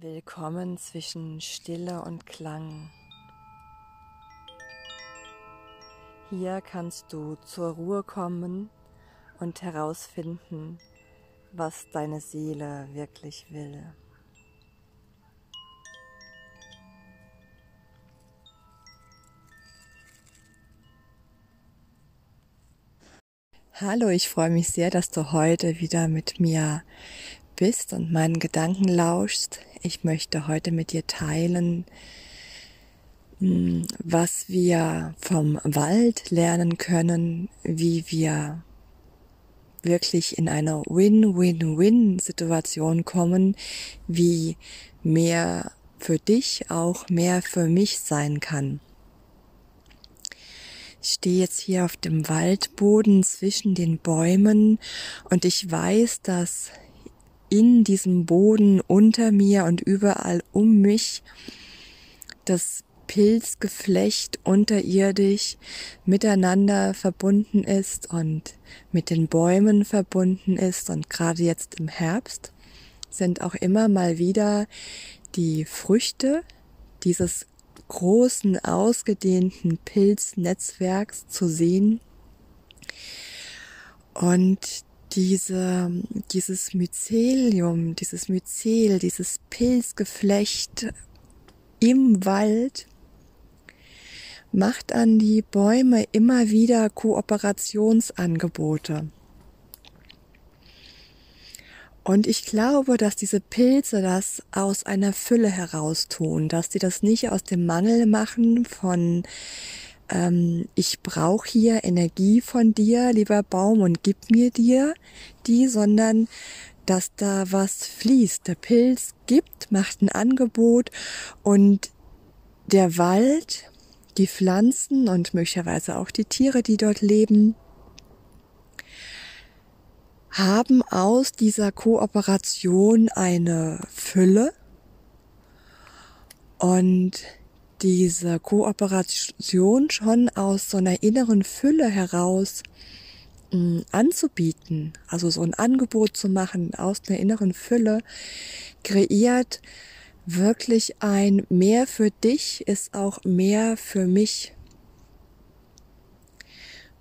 Willkommen zwischen Stille und Klang. Hier kannst du zur Ruhe kommen und herausfinden, was deine Seele wirklich will. Hallo, ich freue mich sehr, dass du heute wieder mit mir bist und meinen Gedanken lauschst. Ich möchte heute mit dir teilen, hm, was wir vom Wald lernen können, wie wir wirklich in eine Win-Win-Win-Situation kommen, wie mehr für dich auch mehr für mich sein kann. Ich stehe jetzt hier auf dem Waldboden zwischen den Bäumen und ich weiß, dass in diesem Boden unter mir und überall um mich das Pilzgeflecht unterirdisch miteinander verbunden ist und mit den Bäumen verbunden ist und gerade jetzt im Herbst sind auch immer mal wieder die Früchte dieses großen, ausgedehnten Pilznetzwerks zu sehen. Und diese, dieses Mycelium, dieses Myzel, dieses Pilzgeflecht im Wald macht an die Bäume immer wieder Kooperationsangebote. Und ich glaube, dass diese Pilze das aus einer Fülle heraus tun, dass die das nicht aus dem Mangel machen von ähm, ich brauche hier Energie von dir, lieber Baum, und gib mir dir die, sondern dass da was fließt. Der Pilz gibt, macht ein Angebot und der Wald, die Pflanzen und möglicherweise auch die Tiere, die dort leben, haben aus dieser Kooperation eine Fülle und diese Kooperation schon aus so einer inneren Fülle heraus mm, anzubieten, also so ein Angebot zu machen aus einer inneren Fülle, kreiert wirklich ein mehr für dich ist auch mehr für mich.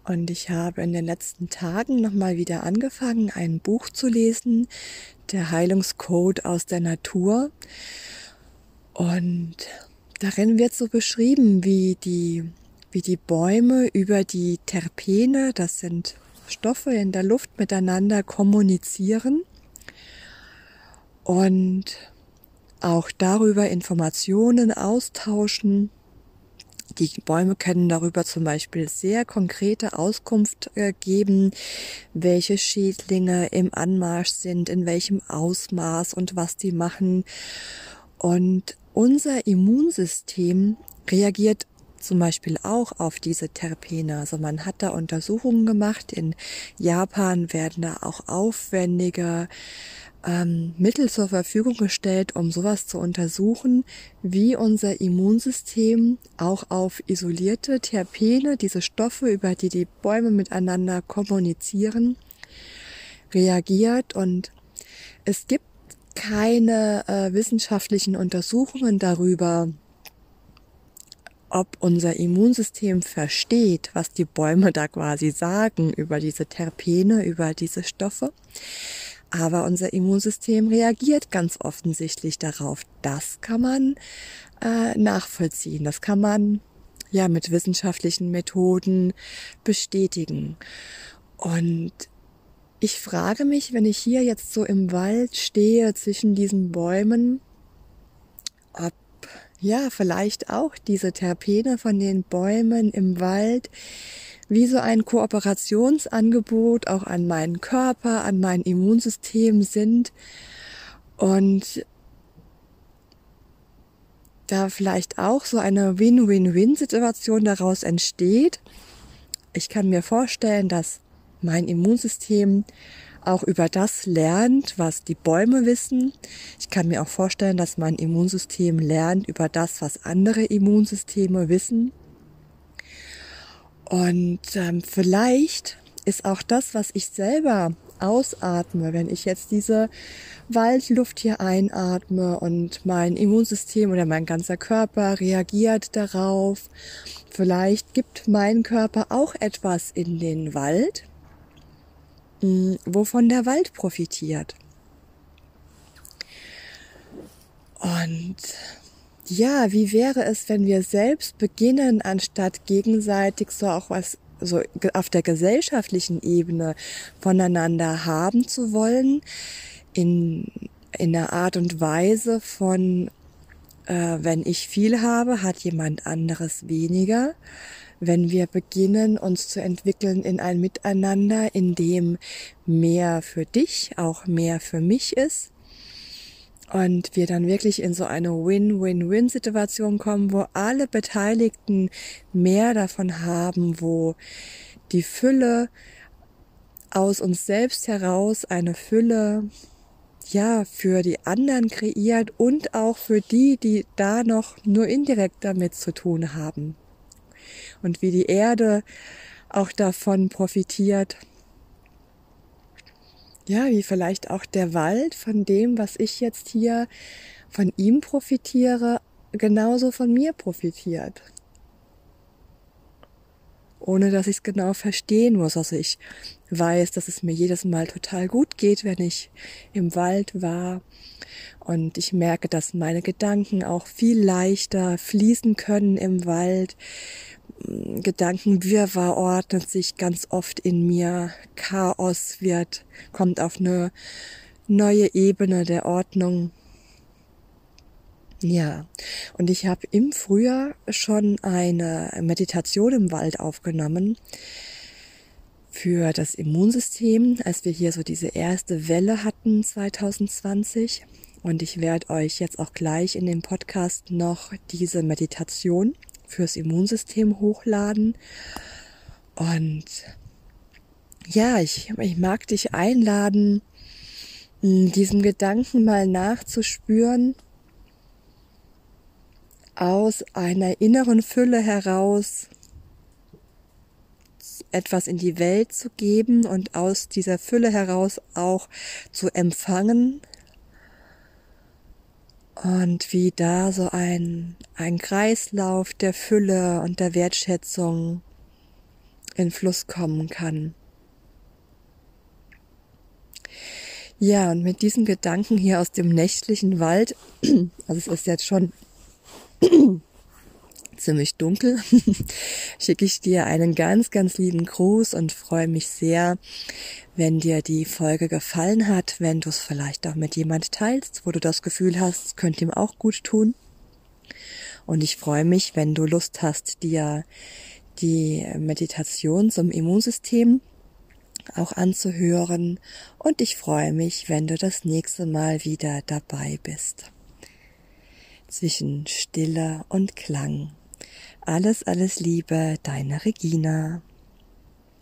Und ich habe in den letzten Tagen nochmal wieder angefangen, ein Buch zu lesen, der Heilungscode aus der Natur. Und Darin wird so beschrieben, wie die, wie die Bäume über die Terpene, das sind Stoffe in der Luft, miteinander kommunizieren und auch darüber Informationen austauschen. Die Bäume können darüber zum Beispiel sehr konkrete Auskunft äh, geben, welche Schädlinge im Anmarsch sind, in welchem Ausmaß und was die machen. Und unser Immunsystem reagiert zum Beispiel auch auf diese Terpene. Also man hat da Untersuchungen gemacht. In Japan werden da auch aufwendige ähm, Mittel zur Verfügung gestellt, um sowas zu untersuchen, wie unser Immunsystem auch auf isolierte Terpene, diese Stoffe, über die die Bäume miteinander kommunizieren, reagiert. Und es gibt keine äh, wissenschaftlichen Untersuchungen darüber, ob unser Immunsystem versteht, was die Bäume da quasi sagen über diese Terpene, über diese Stoffe. Aber unser Immunsystem reagiert ganz offensichtlich darauf. Das kann man äh, nachvollziehen. Das kann man ja mit wissenschaftlichen Methoden bestätigen. Und ich frage mich, wenn ich hier jetzt so im Wald stehe zwischen diesen Bäumen, ob ja vielleicht auch diese Terpene von den Bäumen im Wald wie so ein Kooperationsangebot auch an meinen Körper, an mein Immunsystem sind und da vielleicht auch so eine Win-Win-Win-Situation daraus entsteht. Ich kann mir vorstellen, dass mein Immunsystem auch über das lernt, was die Bäume wissen. Ich kann mir auch vorstellen, dass mein Immunsystem lernt über das, was andere Immunsysteme wissen. Und ähm, vielleicht ist auch das, was ich selber ausatme, wenn ich jetzt diese Waldluft hier einatme und mein Immunsystem oder mein ganzer Körper reagiert darauf. Vielleicht gibt mein Körper auch etwas in den Wald, wovon der Wald profitiert. Und ja, wie wäre es, wenn wir selbst beginnen, anstatt gegenseitig so auch was so auf der gesellschaftlichen Ebene voneinander haben zu wollen, in, in einer Art und Weise von, äh, wenn ich viel habe, hat jemand anderes weniger. Wenn wir beginnen, uns zu entwickeln in ein Miteinander, in dem mehr für dich auch mehr für mich ist, und wir dann wirklich in so eine Win-Win-Win-Situation kommen, wo alle Beteiligten mehr davon haben, wo die Fülle aus uns selbst heraus eine Fülle ja für die anderen kreiert und auch für die, die da noch nur indirekt damit zu tun haben. Und wie die Erde auch davon profitiert ja, wie vielleicht auch der Wald von dem, was ich jetzt hier von ihm profitiere, genauso von mir profitiert. Ohne dass ich es genau verstehen muss. Also ich weiß, dass es mir jedes Mal total gut geht, wenn ich im Wald war. Und ich merke, dass meine Gedanken auch viel leichter fließen können im Wald. Gedankenwirrwarr ordnet sich ganz oft in mir. Chaos wird, kommt auf eine neue Ebene der Ordnung. Ja, und ich habe im Frühjahr schon eine Meditation im Wald aufgenommen für das Immunsystem, als wir hier so diese erste Welle hatten 2020. Und ich werde euch jetzt auch gleich in dem Podcast noch diese Meditation fürs Immunsystem hochladen. Und ja, ich, ich mag dich einladen, diesem Gedanken mal nachzuspüren, aus einer inneren Fülle heraus etwas in die Welt zu geben und aus dieser Fülle heraus auch zu empfangen, und wie da so ein, ein Kreislauf der Fülle und der Wertschätzung in Fluss kommen kann. Ja, und mit diesen Gedanken hier aus dem nächtlichen Wald, also es ist jetzt schon ziemlich dunkel, schicke ich dir einen ganz, ganz lieben Gruß und freue mich sehr, wenn dir die Folge gefallen hat, wenn du es vielleicht auch mit jemand teilst, wo du das Gefühl hast, es könnte ihm auch gut tun. Und ich freue mich, wenn du Lust hast, dir die Meditation zum Immunsystem auch anzuhören. Und ich freue mich, wenn du das nächste Mal wieder dabei bist. Zwischen Stille und Klang. Alles, alles Liebe, deine Regina.